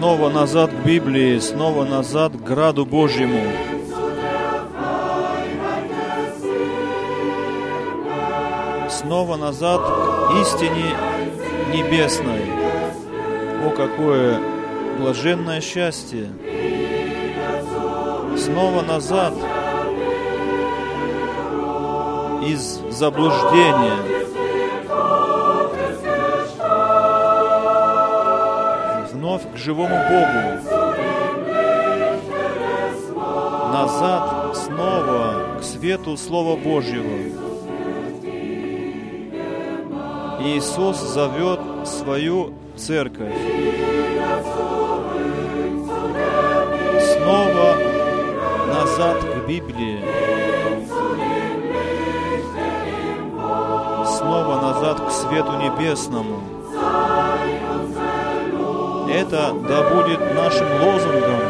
Снова назад к Библии, снова назад к Граду Божьему. Снова назад к истине небесной. О, какое блаженное счастье! Снова назад из заблуждения. Живому Богу. Назад снова к свету Слова Божьего. Иисус зовет свою церковь. Снова назад к Библии. Снова назад к свету небесному. Это да будет нашим лозунгом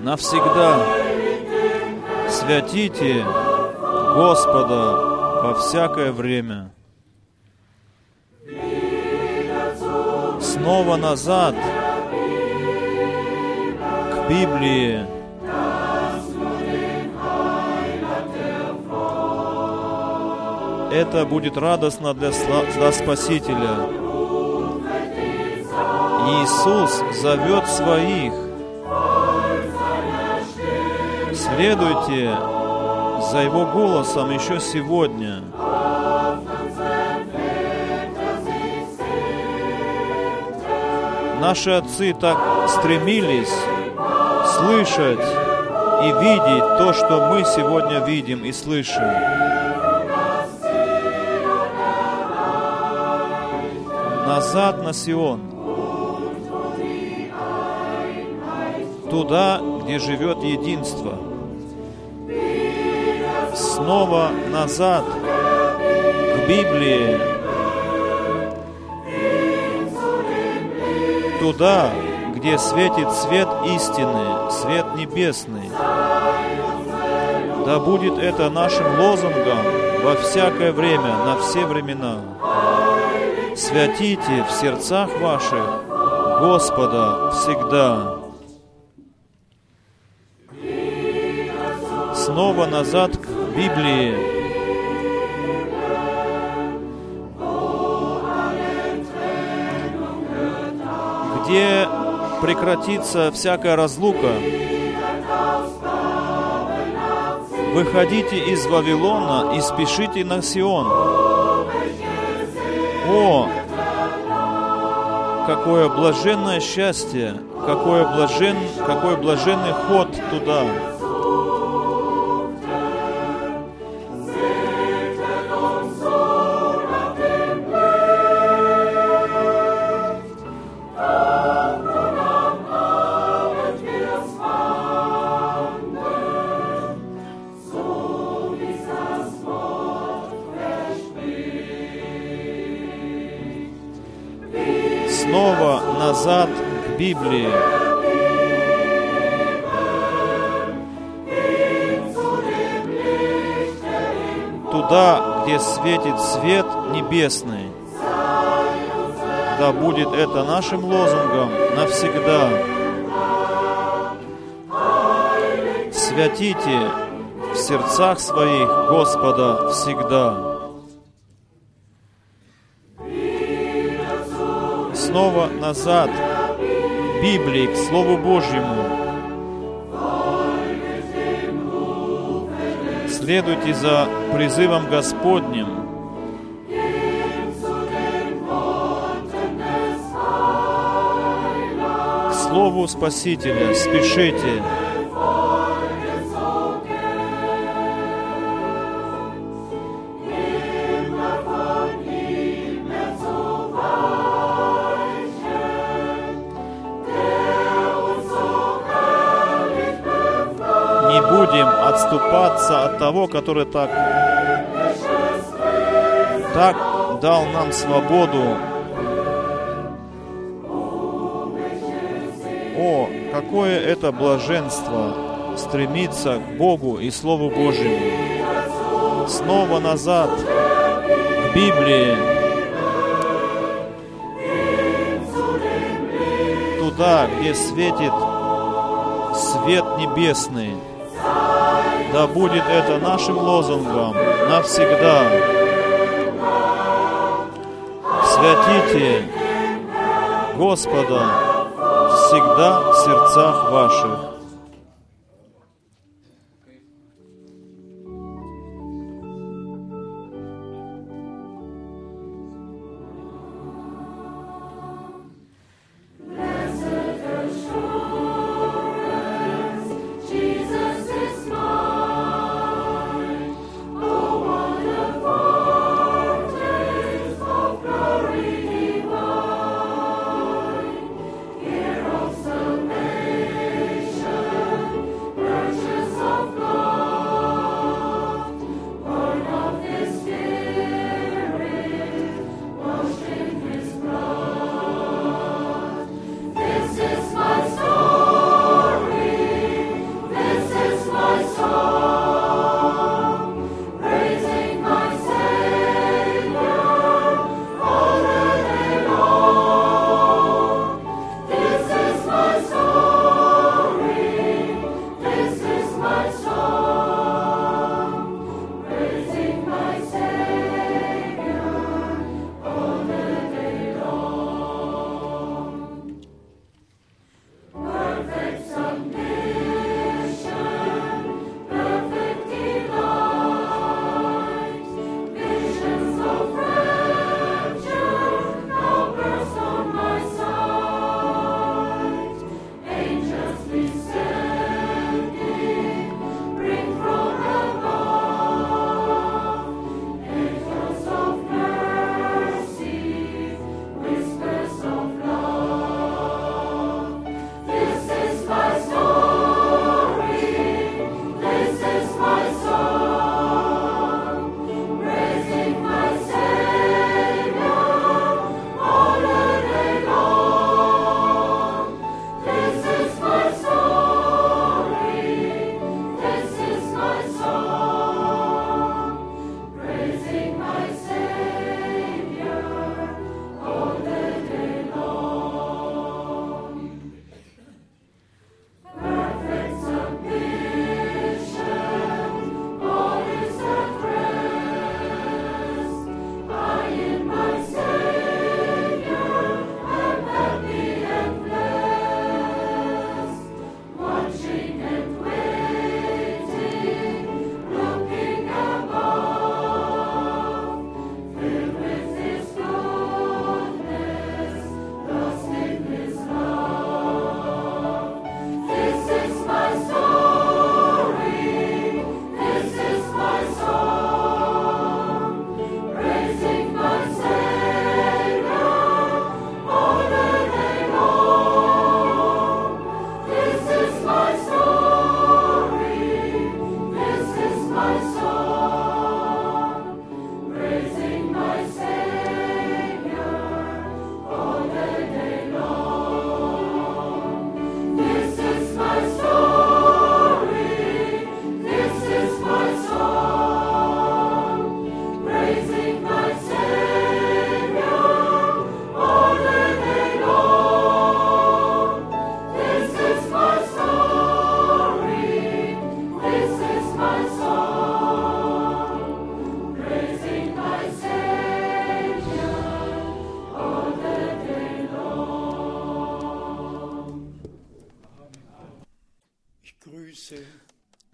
навсегда. Святите Господа во всякое время. Снова назад к Библии. Это будет радостно для, для Спасителя. Иисус зовет своих. Следуйте за Его голосом еще сегодня. Наши отцы так стремились слышать и видеть то, что мы сегодня видим и слышим. Назад на Сион. Туда, где живет единство. Снова назад к Библии, туда, где светит свет истины, свет небесный. Да будет это нашим лозунгом во всякое время, на все времена. Святите в сердцах ваших Господа всегда. Снова назад к Библии. где прекратится всякая разлука. Выходите из Вавилона и спешите на Сион. О, какое блаженное счастье, какое блажен, какой блаженный ход туда. Снова назад к Библии. Туда, где светит свет небесный. Да будет это нашим лозунгом навсегда. Святите в сердцах своих Господа всегда. Снова назад к Библии, к Слову Божьему. Следуйте за призывом Господним. К Слову Спасителя спешите. Того, который так, так дал нам свободу. О, какое это блаженство стремиться к Богу и Слову Божьему. Снова назад к Библии, туда, где светит свет небесный. Да будет это нашим лозунгом навсегда. Святите Господа всегда в сердцах ваших.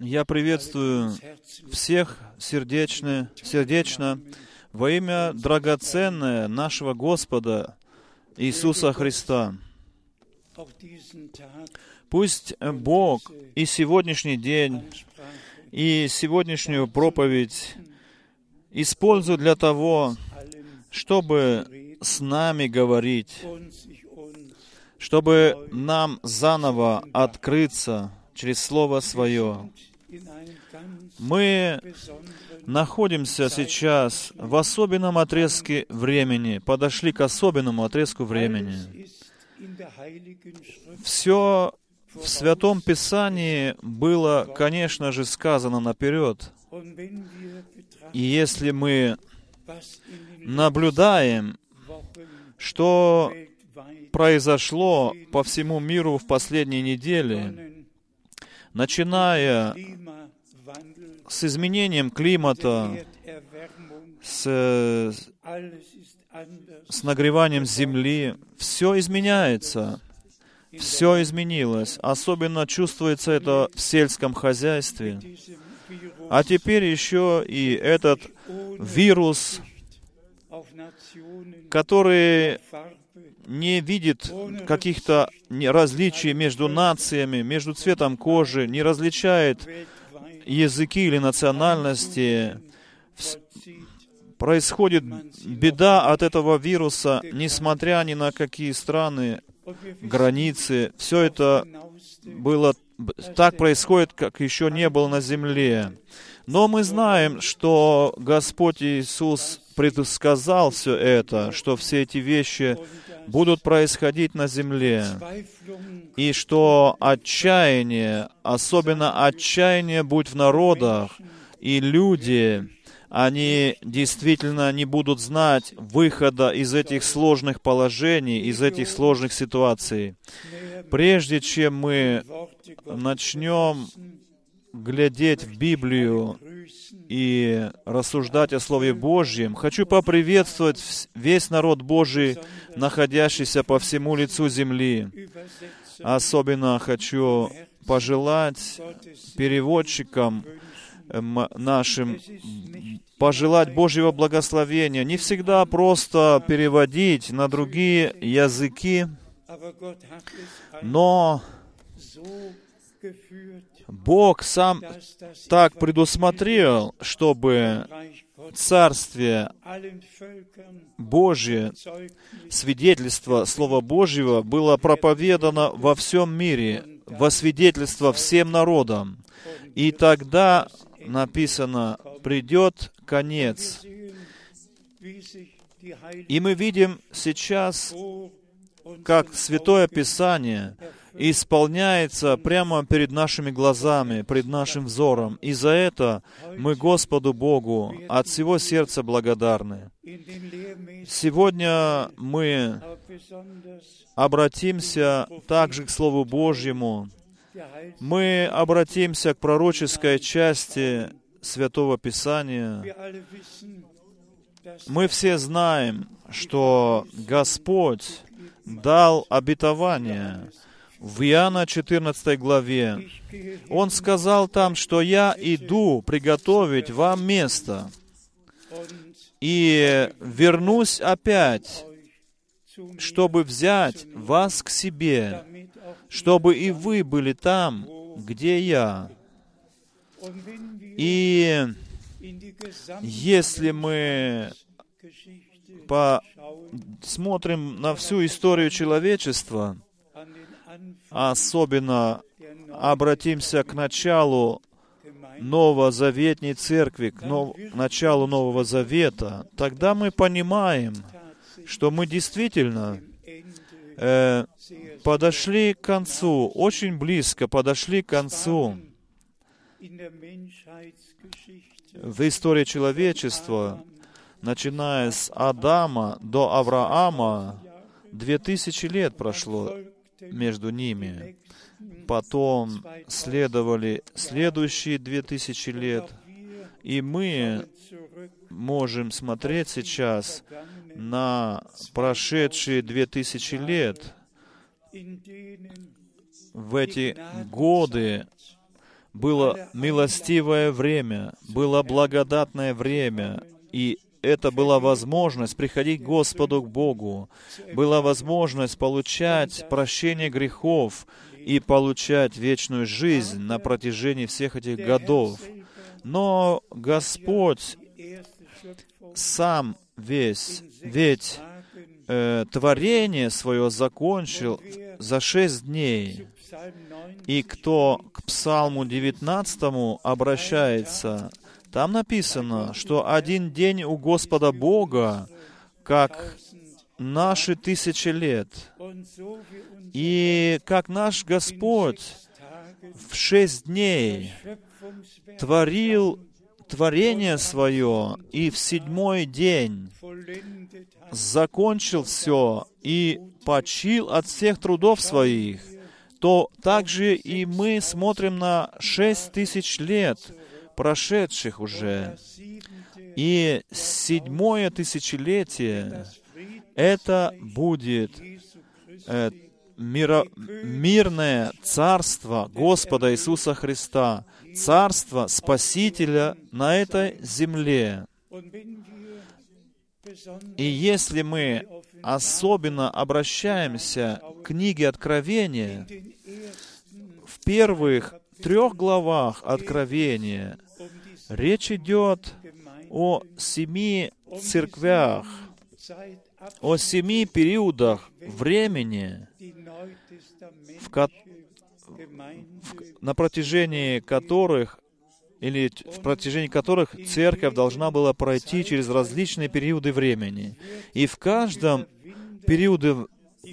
Я приветствую всех сердечно, сердечно во имя драгоценное нашего Господа Иисуса Христа. Пусть Бог и сегодняшний день, и сегодняшнюю проповедь использует для того, чтобы с нами говорить, чтобы нам заново открыться через Слово Свое, мы находимся сейчас в особенном отрезке времени, подошли к особенному отрезку времени. Все в Святом Писании было, конечно же, сказано наперед. И если мы наблюдаем, что произошло по всему миру в последние недели, начиная с изменением климата, с, с нагреванием земли, все изменяется. Все изменилось. Особенно чувствуется это в сельском хозяйстве. А теперь еще и этот вирус, который не видит каких-то различий между нациями, между цветом кожи, не различает языки или национальности. Происходит беда от этого вируса, несмотря ни на какие страны, границы. Все это было так происходит, как еще не было на земле. Но мы знаем, что Господь Иисус предсказал все это, что все эти вещи будут происходить на земле, и что отчаяние, особенно отчаяние будет в народах, и люди, они действительно не будут знать выхода из этих сложных положений, из этих сложных ситуаций. Прежде чем мы начнем глядеть в Библию и рассуждать о Слове Божьем, хочу поприветствовать весь народ Божий, находящийся по всему лицу земли. Особенно хочу пожелать переводчикам нашим пожелать Божьего благословения. Не всегда просто переводить на другие языки, но Бог сам так предусмотрел, чтобы Царствие Божье, свидетельство Слова Божьего было проповедано во всем мире, во свидетельство всем народам. И тогда написано, придет конец. И мы видим сейчас, как Святое Писание исполняется прямо перед нашими глазами, перед нашим взором. И за это мы Господу Богу от всего сердца благодарны. Сегодня мы обратимся также к Слову Божьему. Мы обратимся к пророческой части Святого Писания. Мы все знаем, что Господь дал обетование в Иоанна 14 главе. Он сказал там, что «Я иду приготовить вам место, и вернусь опять, чтобы взять вас к себе, чтобы и вы были там, где я». И если мы посмотрим на всю историю человечества, особенно обратимся к началу новозаветней церкви, к нов... началу Нового Завета, тогда мы понимаем, что мы действительно э, подошли к концу, очень близко подошли к концу в истории человечества, начиная с Адама до Авраама, две тысячи лет прошло между ними. Потом следовали следующие две тысячи лет, и мы можем смотреть сейчас на прошедшие две тысячи лет. В эти годы было милостивое время, было благодатное время, и это была возможность приходить к Господу, к Богу, была возможность получать прощение грехов и получать вечную жизнь на протяжении всех этих годов. Но Господь сам весь, ведь э, творение свое закончил за шесть дней. И кто к Псалму 19 обращается, там написано, что один день у Господа Бога, как наши тысячи лет. И как наш Господь в шесть дней творил творение свое и в седьмой день закончил все и почил от всех трудов своих, то также и мы смотрим на шесть тысяч лет, прошедших уже. И седьмое тысячелетие — это будет э, миро, мирное царство Господа Иисуса Христа, царство Спасителя на этой земле. И если мы особенно обращаемся к книге Откровения, в первых трех главах Откровения речь идет о семи церквях, о семи периодах времени, в ко- в, на протяжении которых или в протяжении которых церковь должна была пройти через различные периоды времени. И в каждом периоде,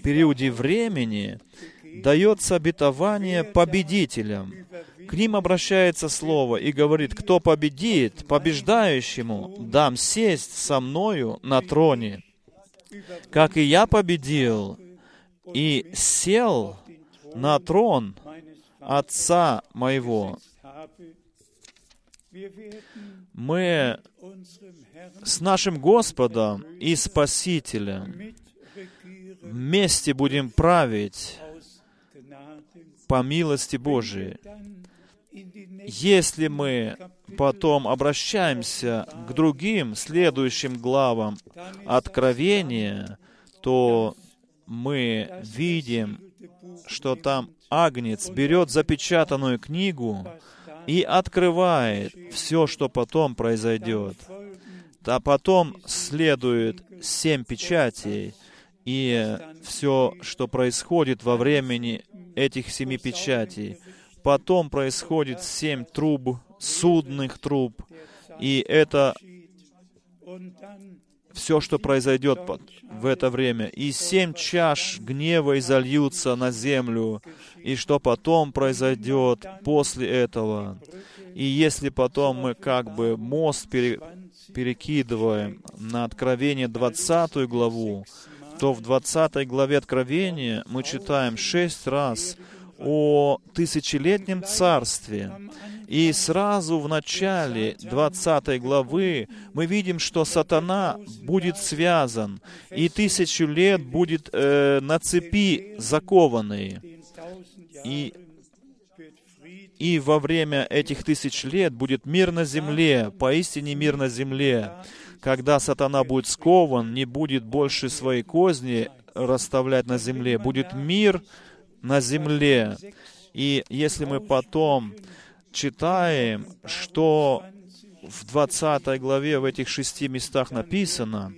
периоде времени дается обетование победителям. К ним обращается слово и говорит, кто победит, побеждающему дам сесть со мною на троне, как и я победил и сел на трон Отца моего мы с нашим Господом и Спасителем вместе будем править по милости Божией. Если мы потом обращаемся к другим следующим главам Откровения, то мы видим, что там Агнец берет запечатанную книгу и открывает все, что потом произойдет. А потом следует семь печатей, и все, что происходит во времени этих семи печатей. Потом происходит семь труб, судных труб, и это все, что произойдет в это время. И семь чаш гнева изольются на землю, и что потом произойдет после этого. И если потом мы как бы мост пере, перекидываем на Откровение 20 главу, то в 20 главе Откровения мы читаем шесть раз о тысячелетнем царстве. И сразу в начале 20 главы мы видим, что сатана будет связан, и тысячу лет будет э, на цепи закованный. И, и во время этих тысяч лет будет мир на земле, поистине мир на земле. Когда сатана будет скован, не будет больше своей козни расставлять на земле, будет мир на земле. И если мы потом читаем, что в 20 главе в этих шести местах написано,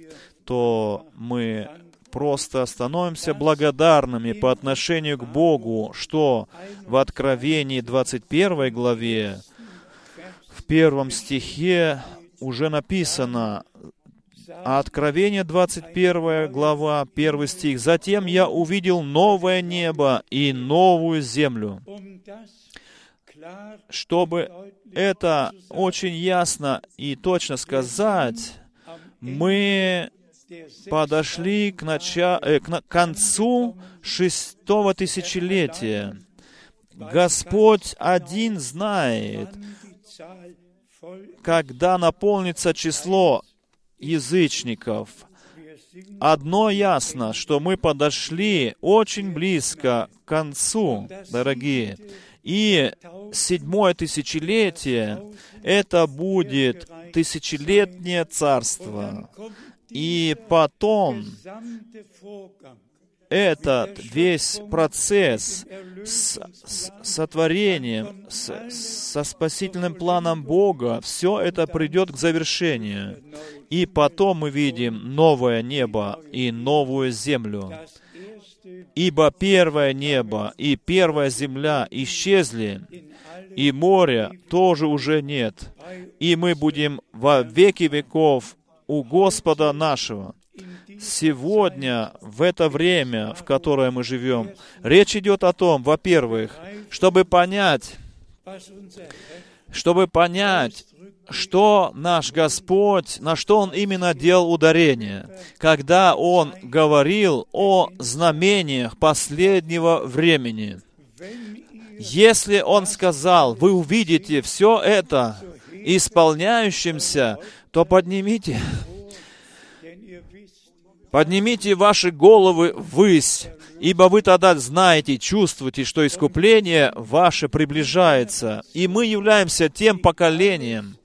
то мы просто становимся благодарными по отношению к Богу, что в Откровении 21 главе, в первом стихе уже написано, Откровение 21 глава, 1 стих. «Затем я увидел новое небо и новую землю, чтобы это очень ясно и точно сказать, мы подошли к, нача... э, к концу шестого тысячелетия. Господь один знает, когда наполнится число язычников. Одно ясно, что мы подошли очень близко к концу, дорогие. И седьмое тысячелетие — это будет тысячелетнее царство. И потом этот весь процесс с, с сотворением, с, со спасительным планом Бога, все это придет к завершению. И потом мы видим новое небо и новую землю. Ибо первое небо и первая земля исчезли, и моря тоже уже нет, и мы будем во веки веков у Господа нашего. Сегодня, в это время, в которое мы живем, речь идет о том, во-первых, чтобы понять, чтобы понять, что наш Господь, на что Он именно делал ударение, когда Он говорил о знамениях последнего времени. Если Он сказал, вы увидите все это исполняющимся, то поднимите, поднимите ваши головы ввысь, ибо вы тогда знаете, чувствуете, что искупление ваше приближается. И мы являемся тем поколением,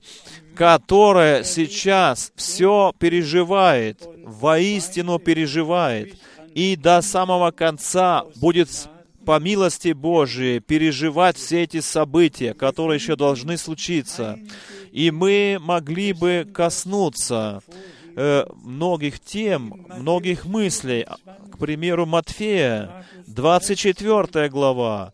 которое сейчас все переживает, воистину переживает, и до самого конца будет по милости Божией переживать все эти события, которые еще должны случиться. И мы могли бы коснуться э, многих тем, многих мыслей. К примеру, Матфея, 24 глава,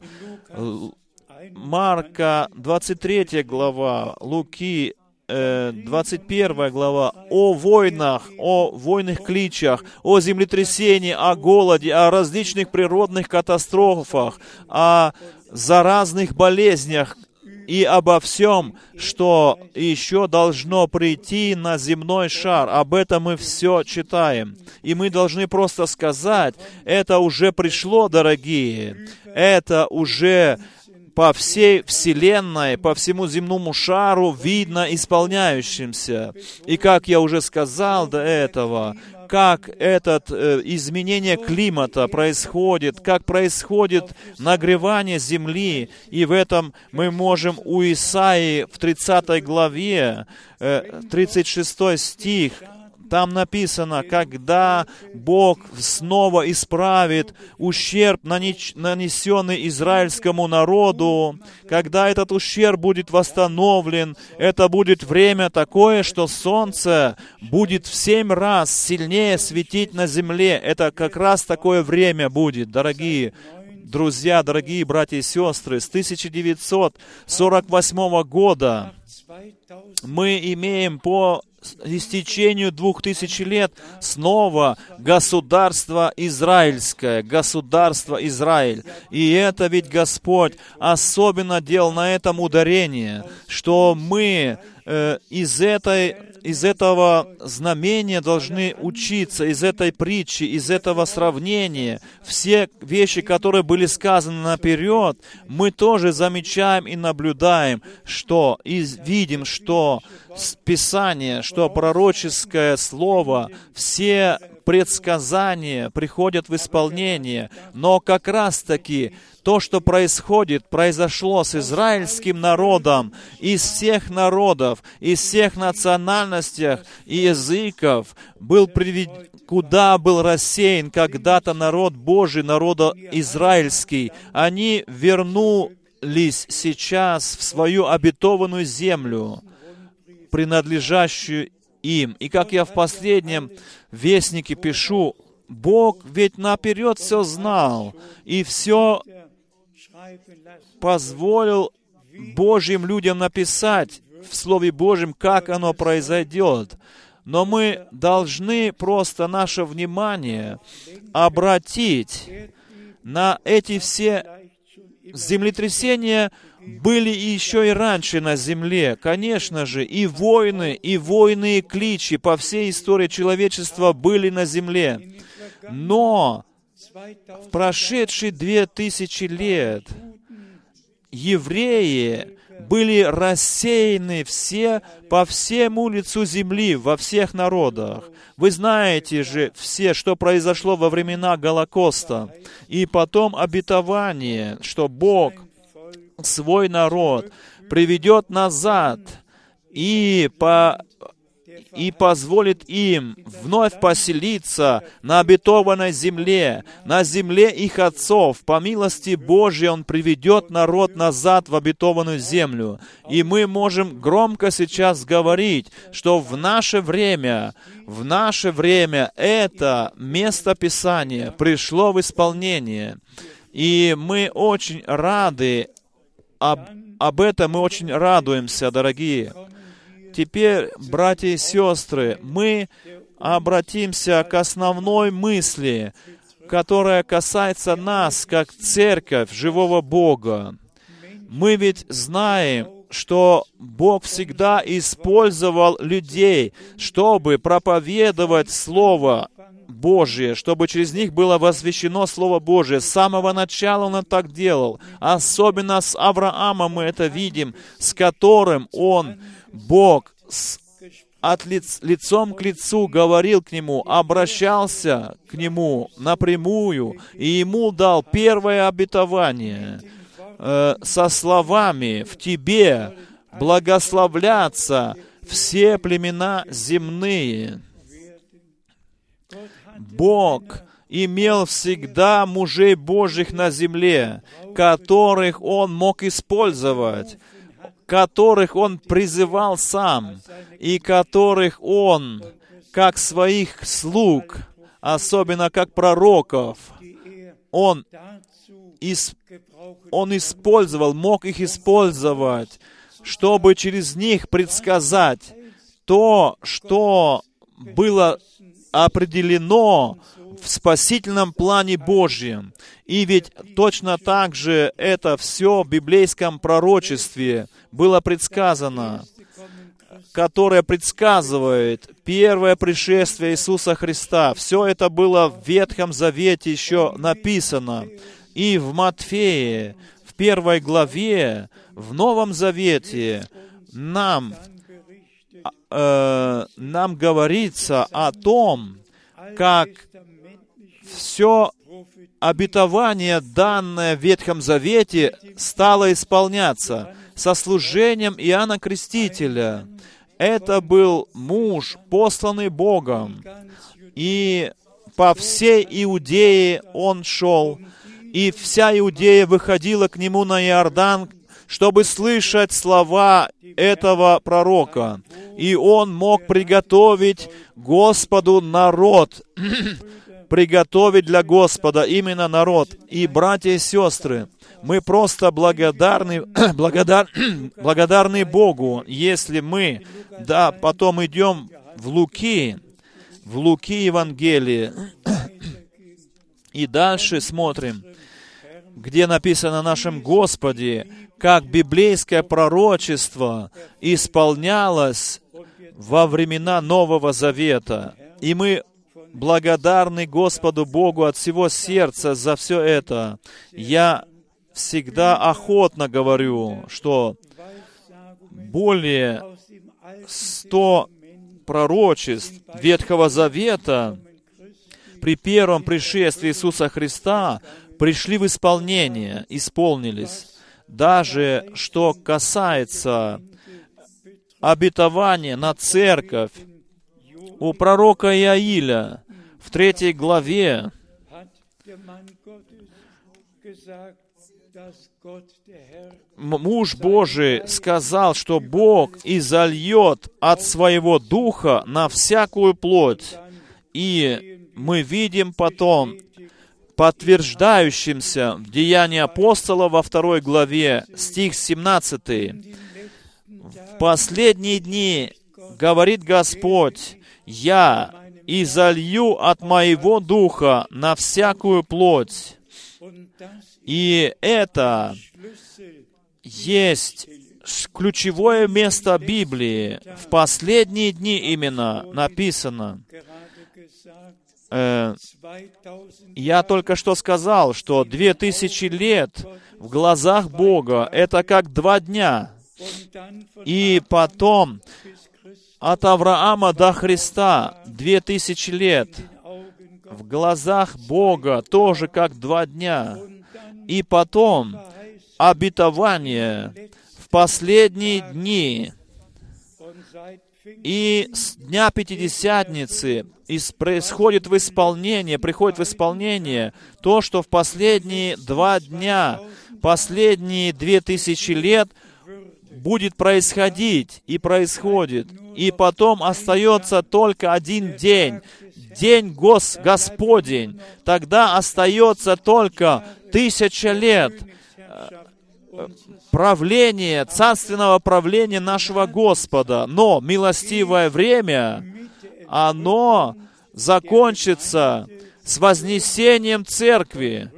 Марка, 23 глава, Луки, 21 э, глава, о войнах, о войных кличах, о землетрясении, о голоде, о различных природных катастрофах, о заразных болезнях, и обо всем, что еще должно прийти на земной шар. Об этом мы все читаем. И мы должны просто сказать, это уже пришло, дорогие. Это уже по всей Вселенной, по всему земному шару видно исполняющимся. И как я уже сказал до этого, как это э, изменение климата происходит, как происходит нагревание земли. И в этом мы можем у Исаии в 30 главе, э, 36 стих, там написано, когда Бог снова исправит ущерб, нанесенный израильскому народу, когда этот ущерб будет восстановлен, это будет время такое, что солнце будет в семь раз сильнее светить на земле. Это как раз такое время будет, дорогие друзья, дорогие братья и сестры, с 1948 года мы имеем по истечению двух тысяч лет снова государство израильское, государство Израиль. И это ведь Господь особенно делал на этом ударение, что мы э, из этой из этого знамения должны учиться, из этой притчи, из этого сравнения. Все вещи, которые были сказаны наперед, мы тоже замечаем и наблюдаем, что и видим, что Писание, что пророческое слово, все предсказания приходят в исполнение. Но как раз-таки то, что происходит, произошло с израильским народом, из всех народов, из всех национальностей и языков, был привед... куда был рассеян когда-то народ Божий, народа израильский. Они вернулись сейчас в свою обетованную землю, принадлежащую им. И как я в последнем вестнике пишу, Бог ведь наперед все знал и все позволил Божьим людям написать в Слове Божьем, как оно произойдет. Но мы должны просто наше внимание обратить на эти все землетрясения, были еще и раньше на земле, конечно же, и войны, и войны и кличи по всей истории человечества были на земле. Но в прошедшие две тысячи лет евреи были рассеяны все по всему лицу земли, во всех народах. Вы знаете же все, что произошло во времена Голокоста. И потом обетование, что Бог свой народ приведет назад и по и позволит им вновь поселиться на обетованной земле, на земле их отцов. По милости Божьей Он приведет народ назад в обетованную землю. И мы можем громко сейчас говорить, что в наше время, в наше время это место Писания пришло в исполнение. И мы очень рады об, об этом мы очень радуемся, дорогие. Теперь, братья и сестры, мы обратимся к основной мысли, которая касается нас, как церковь живого Бога. Мы ведь знаем, что Бог всегда использовал людей, чтобы проповедовать Слово Божие, чтобы через них было возвещено Слово Божие. С самого начала Он так делал. Особенно с Авраамом мы это видим, с которым Он, Бог, с от лиц, лицом к лицу говорил к нему, обращался к нему напрямую, и ему дал первое обетование э, со словами «В тебе благословляться все племена земные». Бог имел всегда мужей Божьих на земле, которых Он мог использовать которых Он призывал сам, и которых Он, как своих слуг, особенно как пророков, Он, ис, он использовал, мог их использовать, чтобы через них предсказать то, что было определено в спасительном плане Божьем. И ведь точно так же это все в библейском пророчестве было предсказано, которое предсказывает первое пришествие Иисуса Христа. Все это было в Ветхом Завете еще написано. И в Матфее, в первой главе, в Новом Завете нам, э, нам говорится о том, как все обетование, данное в Ветхом Завете, стало исполняться со служением Иоанна Крестителя. Это был муж, посланный Богом, и по всей Иудее он шел, и вся Иудея выходила к нему на Иордан, чтобы слышать слова этого пророка. И он мог приготовить Господу народ, приготовить для Господа именно народ. И, братья и сестры, мы просто благодарны, благодар, благодарны Богу, если мы, да, потом идем в Луки, в Луки Евангелие, и дальше смотрим, где написано о нашем Господе, как библейское пророчество исполнялось во времена Нового Завета. И мы благодарны Господу Богу от всего сердца за все это. Я всегда охотно говорю, что более сто пророчеств Ветхого Завета при первом пришествии Иисуса Христа пришли в исполнение, исполнились. Даже что касается обетования на церковь, у пророка Иаиля в третьей главе муж Божий сказал, что Бог изольет от своего духа на всякую плоть. И мы видим потом подтверждающимся в Деянии апостола во второй главе, стих 17. «В последние дни, говорит Господь, я изолью от моего духа на всякую плоть». И это есть ключевое место Библии. В последние дни именно написано. Э, я только что сказал, что две тысячи лет в глазах Бога — это как два дня. И потом от Авраама до Христа две тысячи лет в глазах Бога тоже как два дня. И потом обетование в последние дни. И с дня Пятидесятницы происходит в исполнение, приходит в исполнение то, что в последние два дня, последние две тысячи лет будет происходить и происходит. И потом остается только один день, день Гос Господень. Тогда остается только тысяча лет правления, царственного правления нашего Господа. Но милостивое время, оно закончится с вознесением церкви,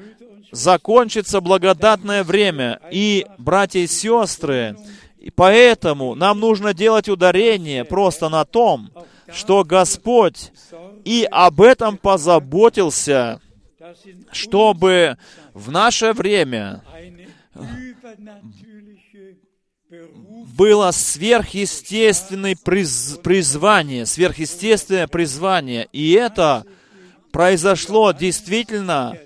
закончится благодатное время. И, братья и сестры, И поэтому нам нужно делать ударение просто на том, что Господь и об этом позаботился, чтобы в наше время было сверхъестественное приз, призвание, сверхъестественное призвание. И это произошло действительно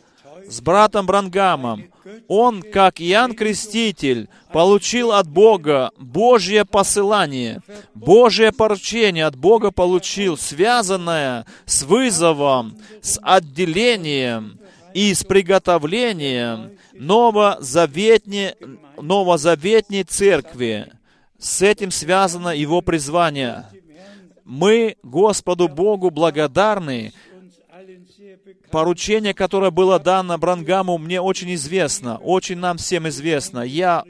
с братом Брангамом. Он, как Иоанн Креститель, получил от Бога Божье посылание, Божье поручение от Бога получил, связанное с вызовом, с отделением и с приготовлением новозаветней, новозаветней церкви. С этим связано его призвание. Мы Господу Богу благодарны, поручение, которое было дано Брангаму, мне очень известно, очень нам всем известно. Я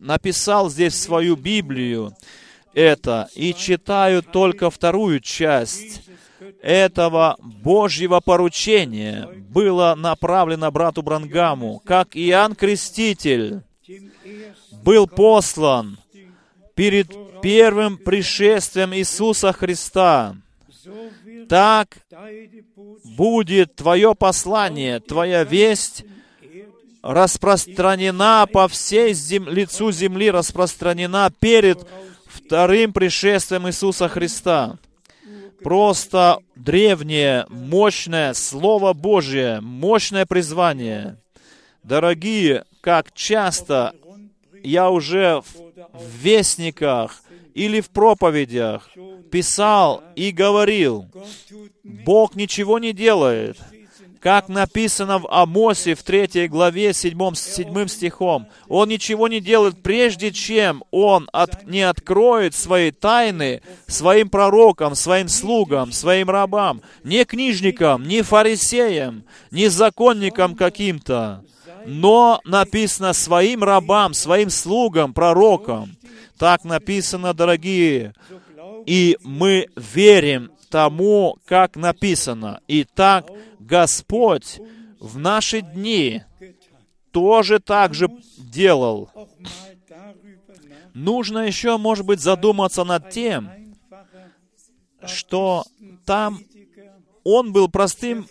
написал здесь свою Библию это и читаю только вторую часть этого Божьего поручения было направлено брату Брангаму, как Иоанн Креститель был послан перед первым пришествием Иисуса Христа так будет твое послание, твоя весть распространена по всей зем... лицу земли, распространена перед вторым пришествием Иисуса Христа. Просто древнее, мощное Слово Божье, мощное призвание. Дорогие, как часто я уже в вестниках или в проповедях писал и говорил, Бог ничего не делает. Как написано в Амосе в 3 главе 7, 7 стихом, Он ничего не делает, прежде чем Он от, не откроет свои тайны своим пророкам, своим слугам, своим рабам, не книжникам, не фарисеям, не законникам каким-то, но написано своим рабам, своим слугам, пророкам. Так написано, дорогие. И мы верим тому, как написано. И так Господь в наши дни тоже так же делал. Нужно еще, может быть, задуматься над тем, что там он был простым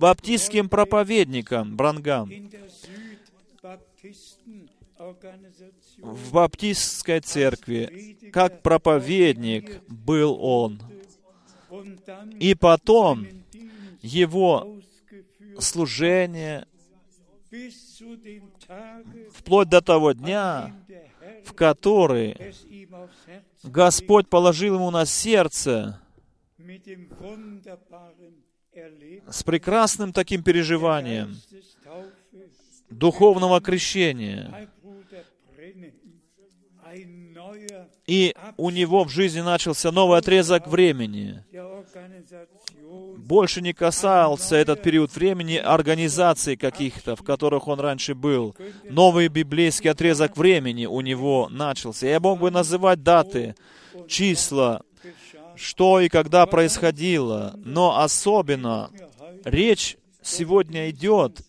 баптистским проповедником, Брангам в баптистской церкви, как проповедник был он. И потом его служение вплоть до того дня, в который Господь положил ему на сердце с прекрасным таким переживанием духовного крещения. И у него в жизни начался новый отрезок времени. Больше не касался этот период времени организаций каких-то, в которых он раньше был. Новый библейский отрезок времени у него начался. Я мог бы называть даты, числа, что и когда происходило, но особенно речь сегодня идет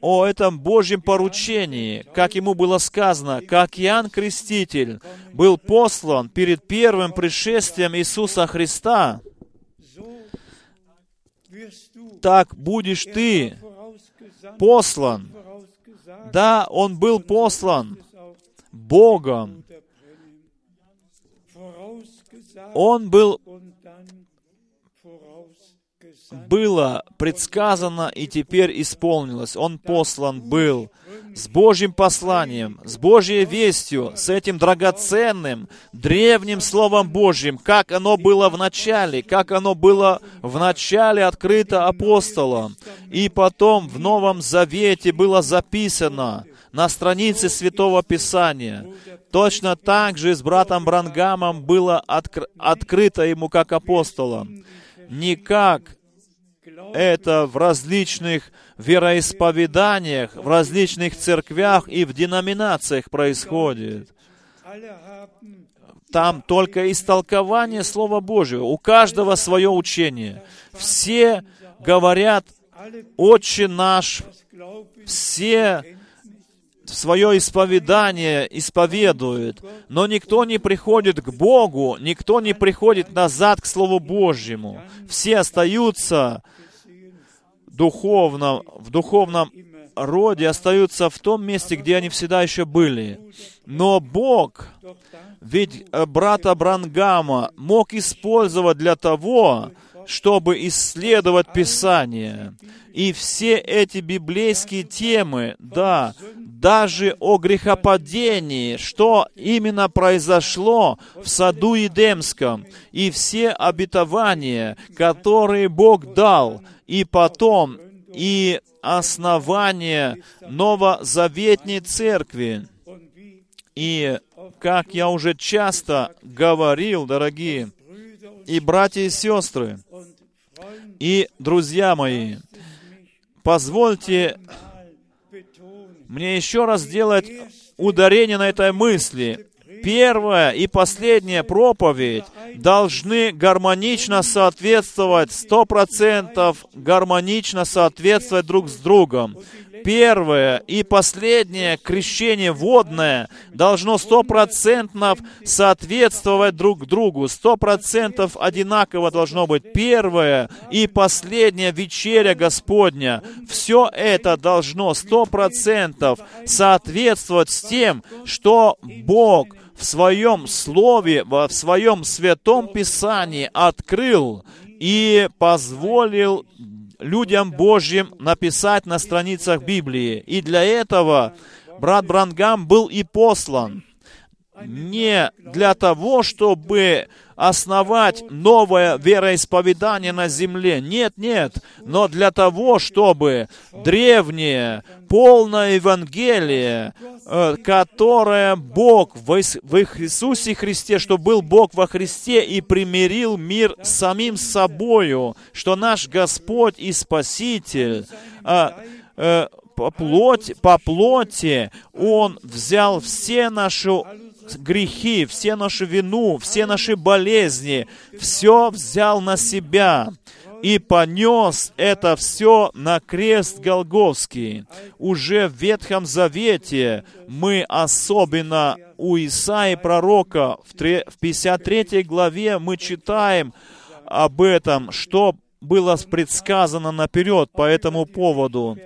о этом Божьем поручении, как ему было сказано, как Иоанн Креститель был послан перед первым пришествием Иисуса Христа, так будешь ты послан. Да, он был послан Богом. Он был было предсказано и теперь исполнилось. Он послан был с Божьим посланием, с Божьей вестью, с этим драгоценным, древним Словом Божьим, как оно было в начале, как оно было в начале открыто апостолом, и потом в Новом Завете было записано на странице Святого Писания. Точно так же с братом Брангамом было откр- открыто ему как апостолом. Не как это в различных вероисповеданиях, в различных церквях и в деноминациях происходит. Там только истолкование Слова Божьего. У каждого свое учение. Все говорят «Отче наш», все свое исповедание исповедует, но никто не приходит к Богу, никто не приходит назад к Слову Божьему. Все остаются духовно, в духовном роде, остаются в том месте, где они всегда еще были. Но Бог, ведь э, брата Брангама мог использовать для того, чтобы исследовать Писание. И все эти библейские темы, да, даже о грехопадении, что именно произошло в саду Едемском, и все обетования, которые Бог дал, и потом, и основание новозаветней церкви. И, как я уже часто говорил, дорогие, и братья и сестры, и друзья мои, позвольте мне еще раз сделать ударение на этой мысли. Первая и последняя проповедь должны гармонично соответствовать, сто процентов гармонично соответствовать друг с другом первое и последнее крещение водное должно стопроцентно соответствовать друг другу, сто процентов одинаково должно быть первое и последняя вечеря Господня. Все это должно сто процентов соответствовать с тем, что Бог в своем Слове, в своем Святом Писании открыл и позволил людям Божьим написать на страницах Библии. И для этого брат Брангам был и послан. Не для того, чтобы основать новое вероисповедание на земле. Нет, нет. Но для того, чтобы древнее, полное Евангелие, э, которое Бог в Иисусе Христе, что был Бог во Христе и примирил мир с самим собою, что наш Господь и Спаситель э, э, по плоти, по плоти Он взял все наши грехи, все нашу вину, все наши болезни, все взял на себя и понес это все на крест Голговский. Уже в Ветхом Завете мы особенно у Исаи пророка в 53 главе мы читаем об этом, что было предсказано наперед по этому поводу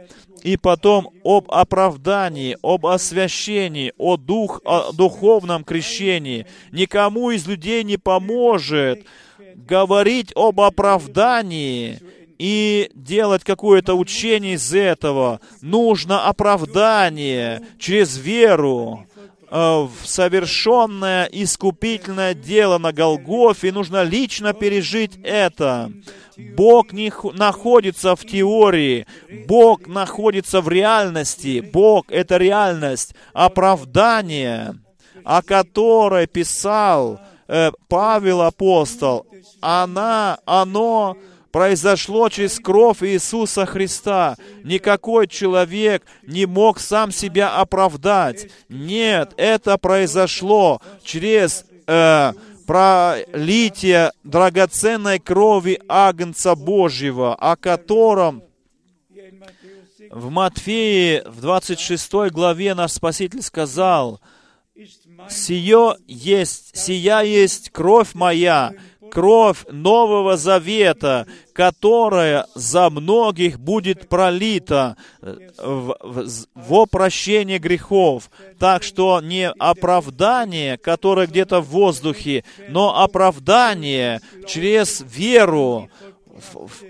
и потом об оправдании, об освящении, о, дух, о духовном крещении. Никому из людей не поможет говорить об оправдании и делать какое-то учение из этого. Нужно оправдание через веру в совершенное искупительное дело на Голгофе, и нужно лично пережить это. Бог не находится в теории, Бог находится в реальности. Бог — это реальность, оправдание, о которой писал э, Павел апостол. Она, оно произошло через кровь Иисуса Христа. Никакой человек не мог сам себя оправдать. Нет, это произошло через э, пролитие драгоценной крови Агнца Божьего, о котором в Матфеи, в 26 главе наш Спаситель сказал, «Сие есть, сия есть кровь моя, кровь Нового Завета, которая за многих будет пролита э, в, в, во прощение грехов. Так что не оправдание, которое где-то в воздухе, но оправдание через веру,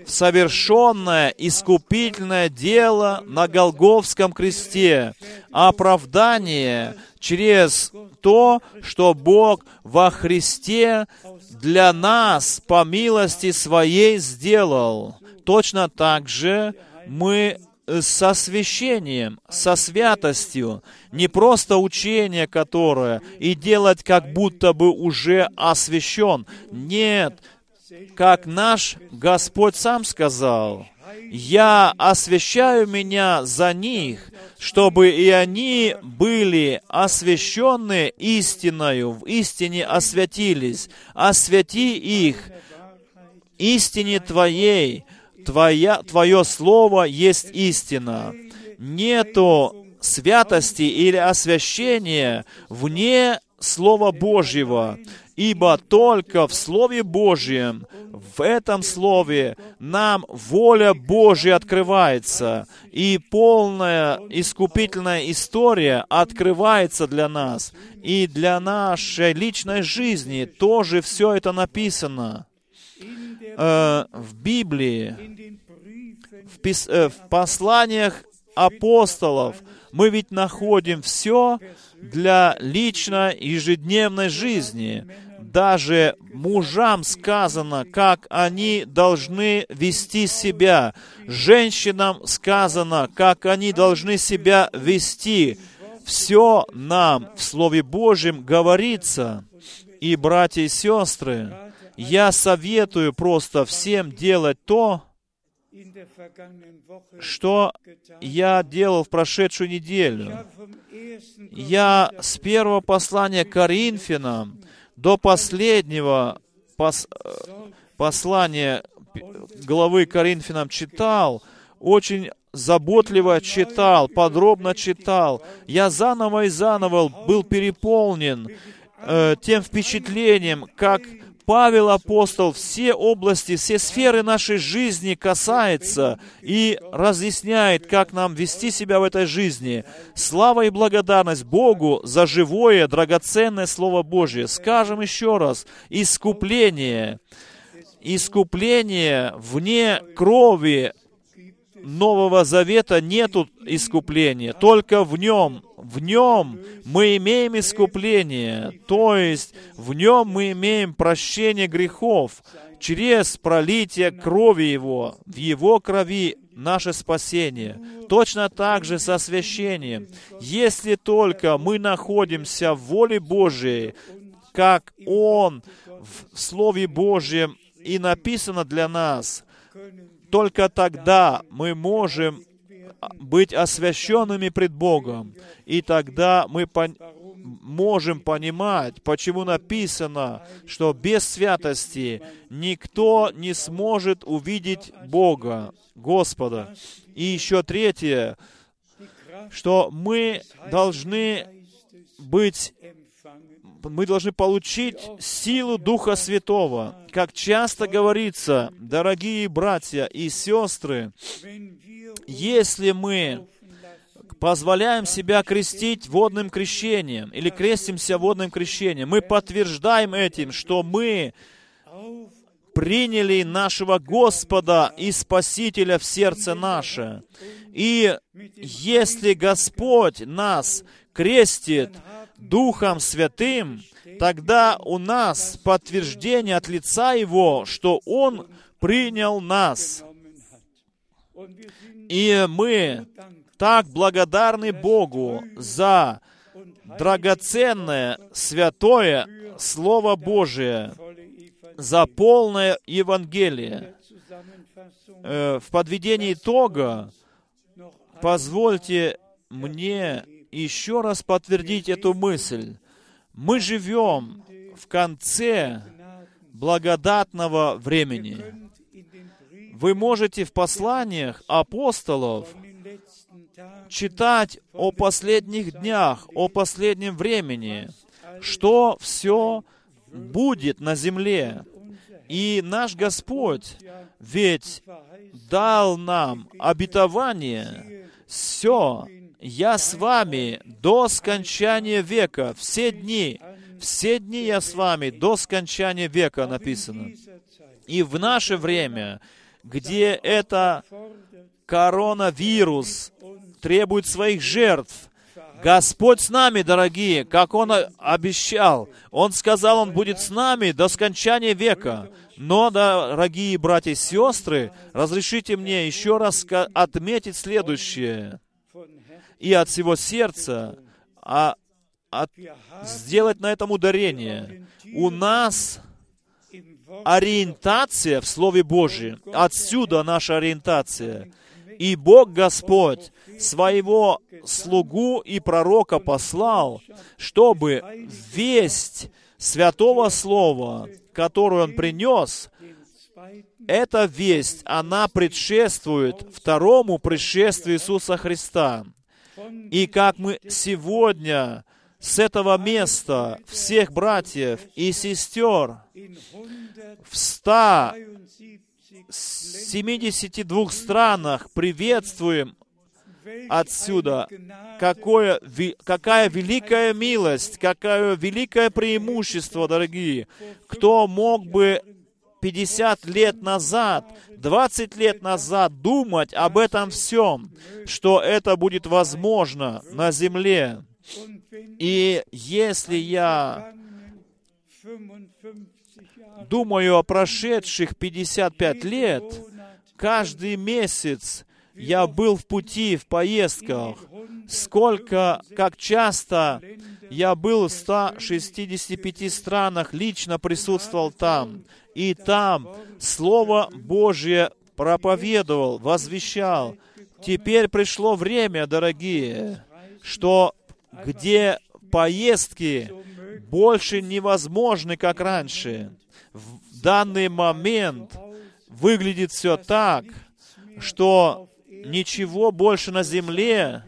совершенное искупительное дело на Голговском кресте, оправдание через то, что Бог во Христе для нас по милости Своей сделал. Точно так же мы со священием, со святостью, не просто учение которое, и делать как будто бы уже освящен. Нет, как наш Господь сам сказал, «Я освящаю меня за них, чтобы и они были освящены истиною, в истине освятились. Освяти их истине Твоей, Твоя, Твое Слово есть истина». Нету святости или освящения вне Слова Божьего, ибо только в Слове Божьем, в этом Слове нам воля Божья открывается, и полная искупительная история открывается для нас, и для нашей личной жизни тоже все это написано. Э, в Библии, в, пис, э, в посланиях апостолов мы ведь находим все для личной ежедневной жизни. Даже мужам сказано, как они должны вести себя. Женщинам сказано, как они должны себя вести. Все нам в Слове Божьем говорится. И, братья и сестры, я советую просто всем делать то, что я делал в прошедшую неделю. Я с первого послания Коринфянам до последнего пос, э, послания главы Коринфянам читал, очень заботливо читал, подробно читал. Я заново и заново был переполнен э, тем впечатлением, как Павел апостол все области, все сферы нашей жизни касается и разъясняет, как нам вести себя в этой жизни. Слава и благодарность Богу за живое, драгоценное Слово Божье. Скажем еще раз, искупление. Искупление вне крови Нового Завета нету искупления, только в нем в нем мы имеем искупление, то есть в нем мы имеем прощение грехов через пролитие крови Его, в Его крови наше спасение. Точно так же со священием. Если только мы находимся в воле Божией, как Он в Слове Божьем и написано для нас, только тогда мы можем быть освященными пред Богом. И тогда мы пон- можем понимать, почему написано, что без святости никто не сможет увидеть Бога, Господа. И еще третье, что мы должны быть мы должны получить силу Духа Святого. Как часто говорится, дорогие братья и сестры, если мы позволяем себя крестить водным крещением или крестимся водным крещением, мы подтверждаем этим, что мы приняли нашего Господа и Спасителя в сердце наше. И если Господь нас крестит Духом Святым, тогда у нас подтверждение от лица Его, что Он принял нас. И мы так благодарны Богу за драгоценное, святое Слово Божие, за полное Евангелие. Э, в подведении итога позвольте мне еще раз подтвердить эту мысль. Мы живем в конце благодатного времени. Вы можете в посланиях апостолов читать о последних днях, о последнем времени, что все будет на земле. И наш Господь ведь дал нам обетование, все, я с вами до скончания века, все дни, все дни я с вами до скончания века написано. И в наше время где это коронавирус требует своих жертв. Господь с нами, дорогие, как Он обещал. Он сказал, Он будет с нами до скончания века. Но, дорогие братья и сестры, разрешите мне еще раз отметить следующее. И от всего сердца а, от, сделать на этом ударение. У нас ориентация в Слове Божьем. Отсюда наша ориентация. И Бог Господь своего слугу и пророка послал, чтобы весть Святого Слова, которую Он принес, эта весть, она предшествует второму пришествию Иисуса Христа. И как мы сегодня с этого места всех братьев и сестер в 172 странах приветствуем отсюда. Какое, какая великая милость, какое великое преимущество, дорогие. Кто мог бы 50 лет назад, 20 лет назад думать об этом всем, что это будет возможно на земле. И если я думаю о прошедших 55 лет, каждый месяц я был в пути, в поездках, сколько, как часто я был в 165 странах, лично присутствовал там, и там Слово Божье проповедовал, возвещал. Теперь пришло время, дорогие, что где поездки больше невозможны, как раньше. В данный момент выглядит все так, что ничего больше на земле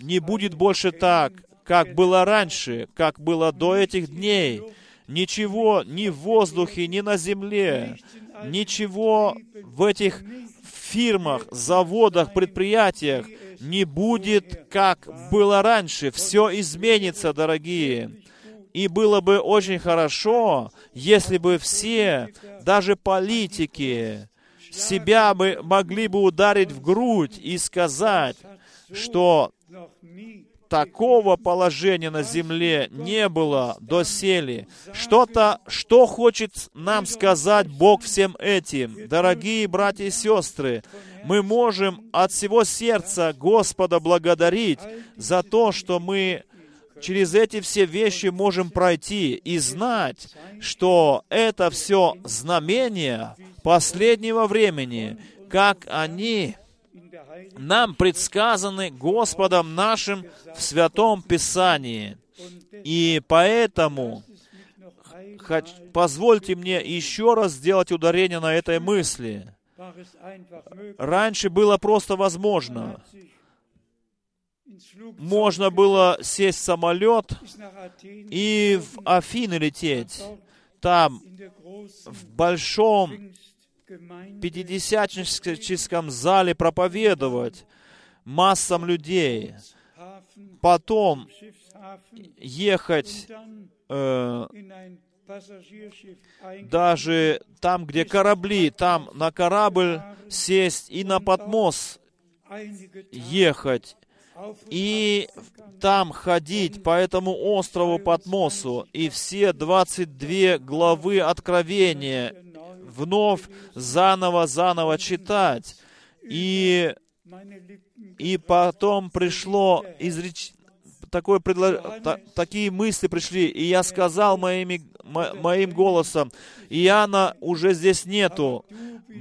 не будет больше так, как было раньше, как было до этих дней. Ничего ни в воздухе, ни на земле, ничего в этих фирмах, заводах, предприятиях не будет, как было раньше. Все изменится, дорогие. И было бы очень хорошо, если бы все, даже политики, себя бы могли бы ударить в грудь и сказать, что такого положения на земле не было доселе. Что-то, что хочет нам сказать Бог всем этим? Дорогие братья и сестры, мы можем от всего сердца Господа благодарить за то, что мы через эти все вещи можем пройти и знать, что это все знамения последнего времени, как они нам предсказаны Господом нашим в Святом Писании. И поэтому позвольте мне еще раз сделать ударение на этой мысли. Раньше было просто возможно. Можно было сесть в самолет и в Афины лететь. Там, в большом пятидесятническом зале проповедовать массам людей, потом ехать э, даже там, где корабли, там на корабль сесть и на подмос ехать, и там ходить по этому острову Патмосу, и все 22 главы Откровения вновь заново-заново читать. И, и потом пришло изреч... такое предло... та... такие мысли пришли, и я сказал моими... мо... моим голосом, Иоанна уже здесь нету,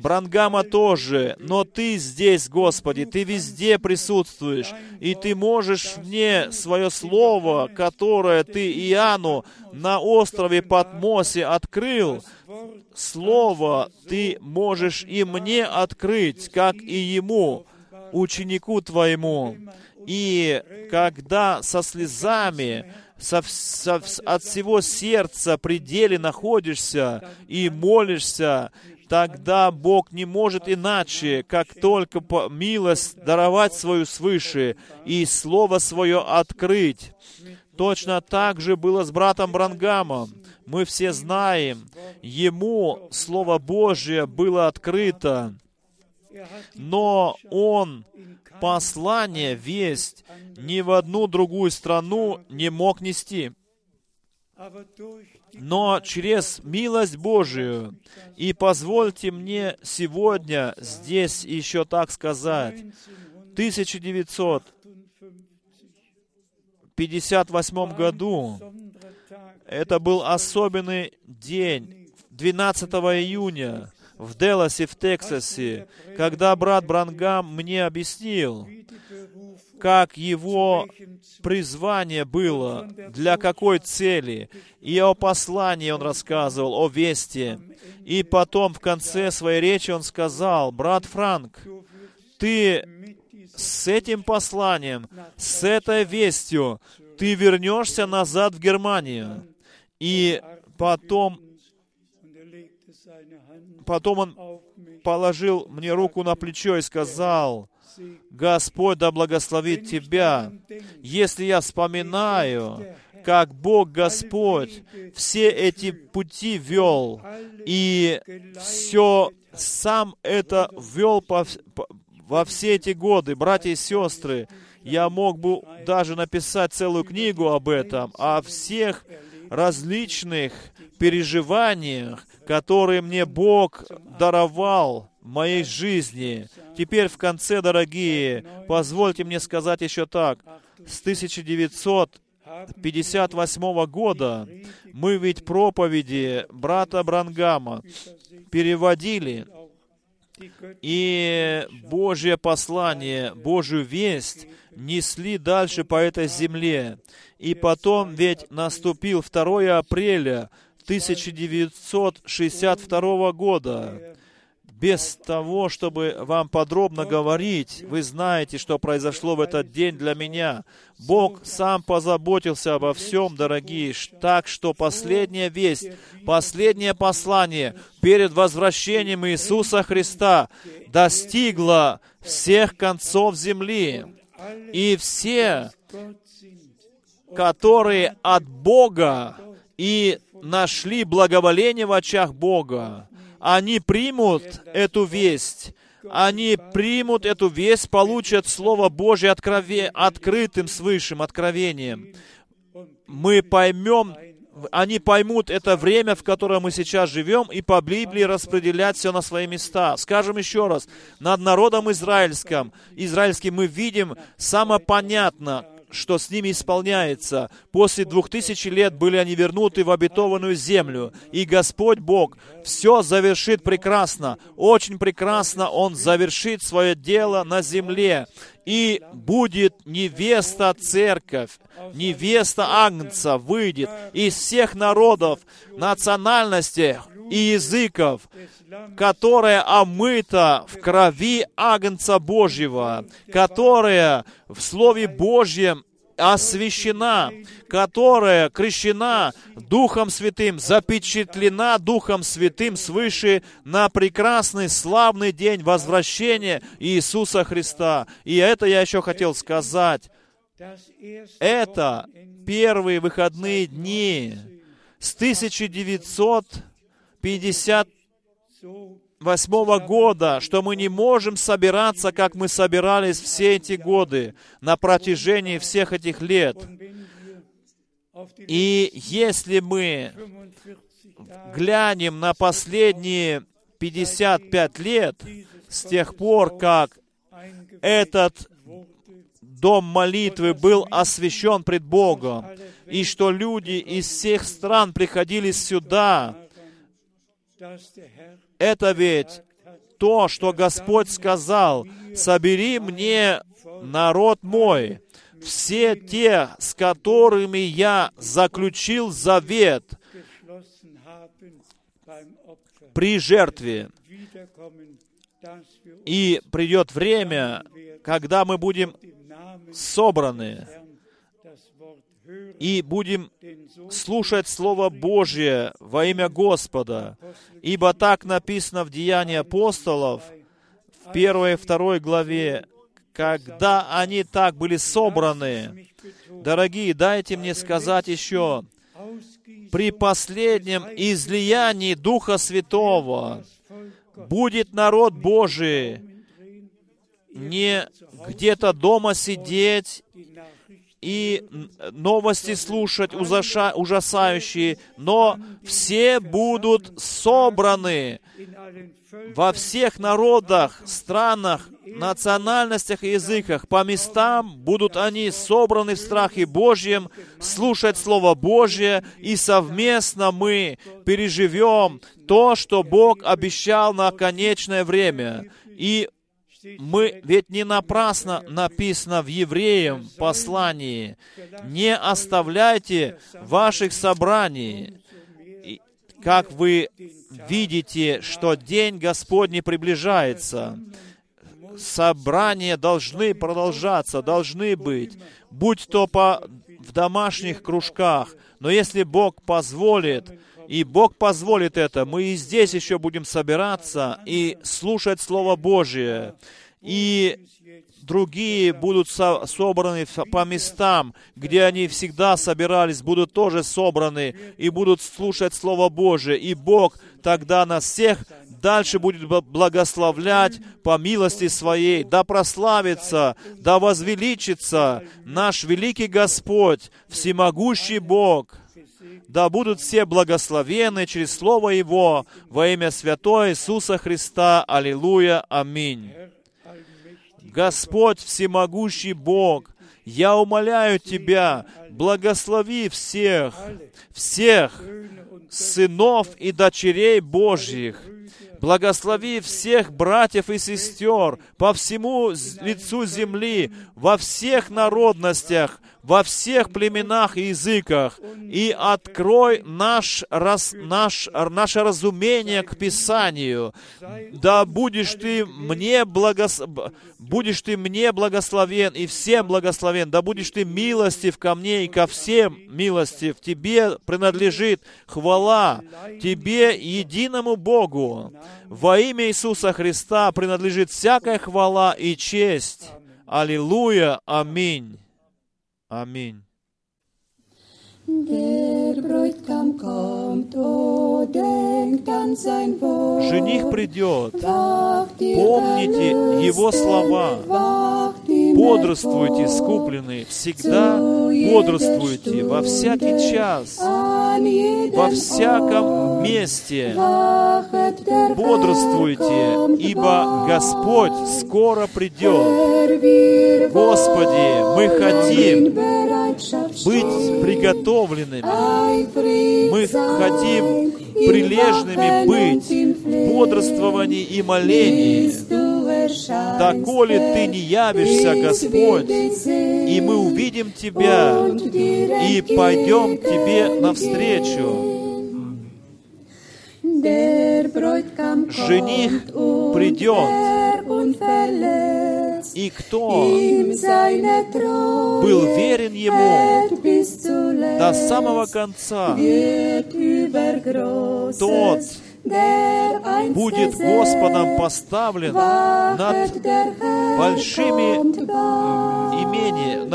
Брангама тоже, но Ты здесь, Господи, Ты везде присутствуешь, и Ты можешь мне свое слово, которое Ты Иоанну на острове Патмосе открыл, слово Ты можешь и мне открыть, как и ему, ученику Твоему. И когда со слезами со, со, от всего сердца пределе находишься и молишься, тогда Бог не может иначе, как только по милость даровать свою свыше и Слово Свое открыть. Точно так же было с братом Брангамом. Мы все знаем, ему Слово Божье было открыто, но он послание, весть ни в одну другую страну не мог нести. Но через милость Божию, и позвольте мне сегодня здесь еще так сказать, 1958 году это был особенный день, 12 июня, в Деласе, в Тексасе, когда брат Брангам мне объяснил, как его призвание было, для какой цели. И о послании он рассказывал, о вести. И потом в конце своей речи он сказал, брат Франк, ты с этим посланием, с этой вестью, ты вернешься назад в Германию. И потом, потом он положил мне руку на плечо и сказал, Господь да благословит тебя. Если я вспоминаю, как Бог Господь все эти пути вел, и все сам это вел по, по, во все эти годы, братья и сестры, я мог бы даже написать целую книгу об этом, о всех различных переживаниях, которые мне Бог даровал в моей жизни. Теперь в конце, дорогие, позвольте мне сказать еще так. С 1958 года мы ведь проповеди брата Брангама переводили, и Божье послание, Божью весть несли дальше по этой земле. И потом ведь наступил 2 апреля 1962 года. Без того, чтобы вам подробно говорить, вы знаете, что произошло в этот день для меня. Бог сам позаботился обо всем, дорогие, так что последняя весть, последнее послание перед возвращением Иисуса Христа достигла всех концов земли. И все, которые от Бога и нашли благоволение в очах Бога, они примут эту весть, они примут эту весть, получат Слово Божье открове, открытым свыше откровением. Мы поймем, они поймут это время, в котором мы сейчас живем, и по Библии распределять все на свои места. Скажем еще раз, над народом израильским, израильским мы видим самое понятно, что с ними исполняется. После двух тысяч лет были они вернуты в обетованную землю. И Господь Бог все завершит прекрасно. Очень прекрасно Он завершит свое дело на земле. И будет невеста церковь, невеста Агнца выйдет из всех народов, национальностей и языков, которая омыта в крови Агнца Божьего, которая в Слове Божьем освящена, которая крещена Духом Святым, запечатлена Духом Святым свыше на прекрасный, славный день возвращения Иисуса Христа. И это я еще хотел сказать. Это первые выходные дни с 1950 восьмого года, что мы не можем собираться, как мы собирались все эти годы, на протяжении всех этих лет. И если мы глянем на последние 55 лет, с тех пор, как этот дом молитвы был освящен пред Богом, и что люди из всех стран приходили сюда, это ведь то, что Господь сказал, «Собери мне народ мой, все те, с которыми я заключил завет при жертве». И придет время, когда мы будем собраны и будем слушать Слово Божье во имя Господа. Ибо так написано в Деянии апостолов, в первой и второй главе, когда они так были собраны. Дорогие, дайте мне сказать еще, при последнем излиянии Духа Святого будет народ Божий не где-то дома сидеть и новости слушать ужасающие, но все будут собраны во всех народах, странах, национальностях и языках. По местам будут они собраны в страхе Божьем, слушать Слово Божье, и совместно мы переживем то, что Бог обещал на конечное время. И мы ведь не напрасно написано в Евреям послании, не оставляйте ваших собраний. как вы видите, что день Господний приближается, собрания должны продолжаться, должны быть, будь то по, в домашних кружках, но если Бог позволит, и Бог позволит это, мы и здесь еще будем собираться и слушать Слово Божие. И другие будут со собраны по местам, где они всегда собирались, будут тоже собраны и будут слушать Слово Божие. И Бог тогда нас всех дальше будет благословлять по милости Своей, да прославится, да возвеличится наш великий Господь, всемогущий Бог. Да будут все благословены через Слово Его во имя Святого Иисуса Христа. Аллилуйя. Аминь. Господь всемогущий Бог, я умоляю Тебя, благослови всех, всех сынов и дочерей Божьих, Благослови всех братьев и сестер по всему лицу земли, во всех народностях, во всех племенах и языках, и открой наш, раз, наш, наше разумение к Писанию. Да будешь ты мне благос... будешь ты мне благословен и всем благословен, да будешь ты милостив ко мне и ко всем милостив. Тебе принадлежит хвала, тебе, единому Богу. Во имя Иисуса Христа принадлежит всякая хвала и честь. Аллилуйя. Аминь. Аминь. Жених придет. Помните Его слова. Бодрствуйте, скупленные, всегда бодрствуйте, во всякий час, во всяком месте. Бодрствуйте, ибо Господь скоро придет. Господи, мы хотим быть приготовленными. Мы хотим прилежными быть в бодрствовании и молении. Доколе Ты не явишься, Господь, и мы увидим Тебя и пойдем Тебе навстречу. Жених придет, и кто был верен Ему до самого конца, тот будет Господом поставлен над большими имениями.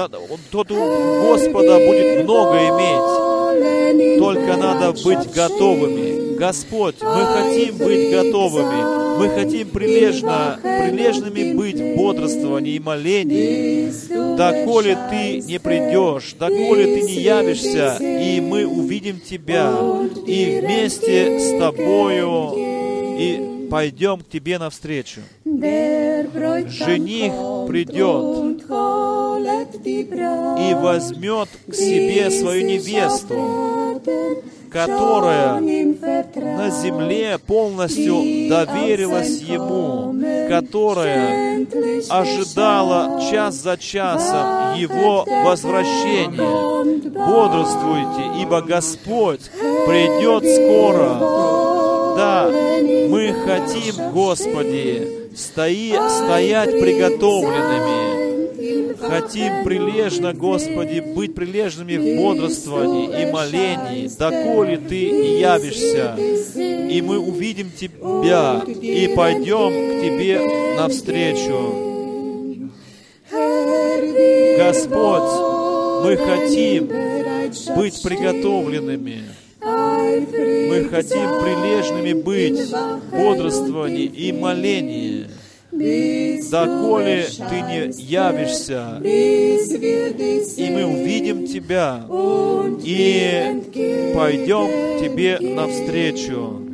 Тот у Господа будет много иметь. Только надо быть готовыми. Господь, мы хотим быть готовыми. Мы хотим прилежно, прилежными быть в бодрствовании и молении, доколе Ты не придешь, доколе Ты не явишься, и мы увидим Тебя, и вместе с Тобою и пойдем к Тебе навстречу. Жених придет и возьмет к себе свою невесту, которая на земле полностью доверилась Ему, которая ожидала час за часом Его возвращения. Бодрствуйте, ибо Господь придет скоро. Да, мы хотим, Господи, стои, стоять приготовленными, Хотим прилежно, Господи, быть прилежными в бодрствовании и молении, доколе Ты явишься, и мы увидим Тебя и пойдем к Тебе навстречу. Господь, мы хотим быть приготовленными. Мы хотим прилежными быть в бодрствовании и молении доколе Ты не явишься, и мы увидим Тебя, и пойдем Тебе навстречу.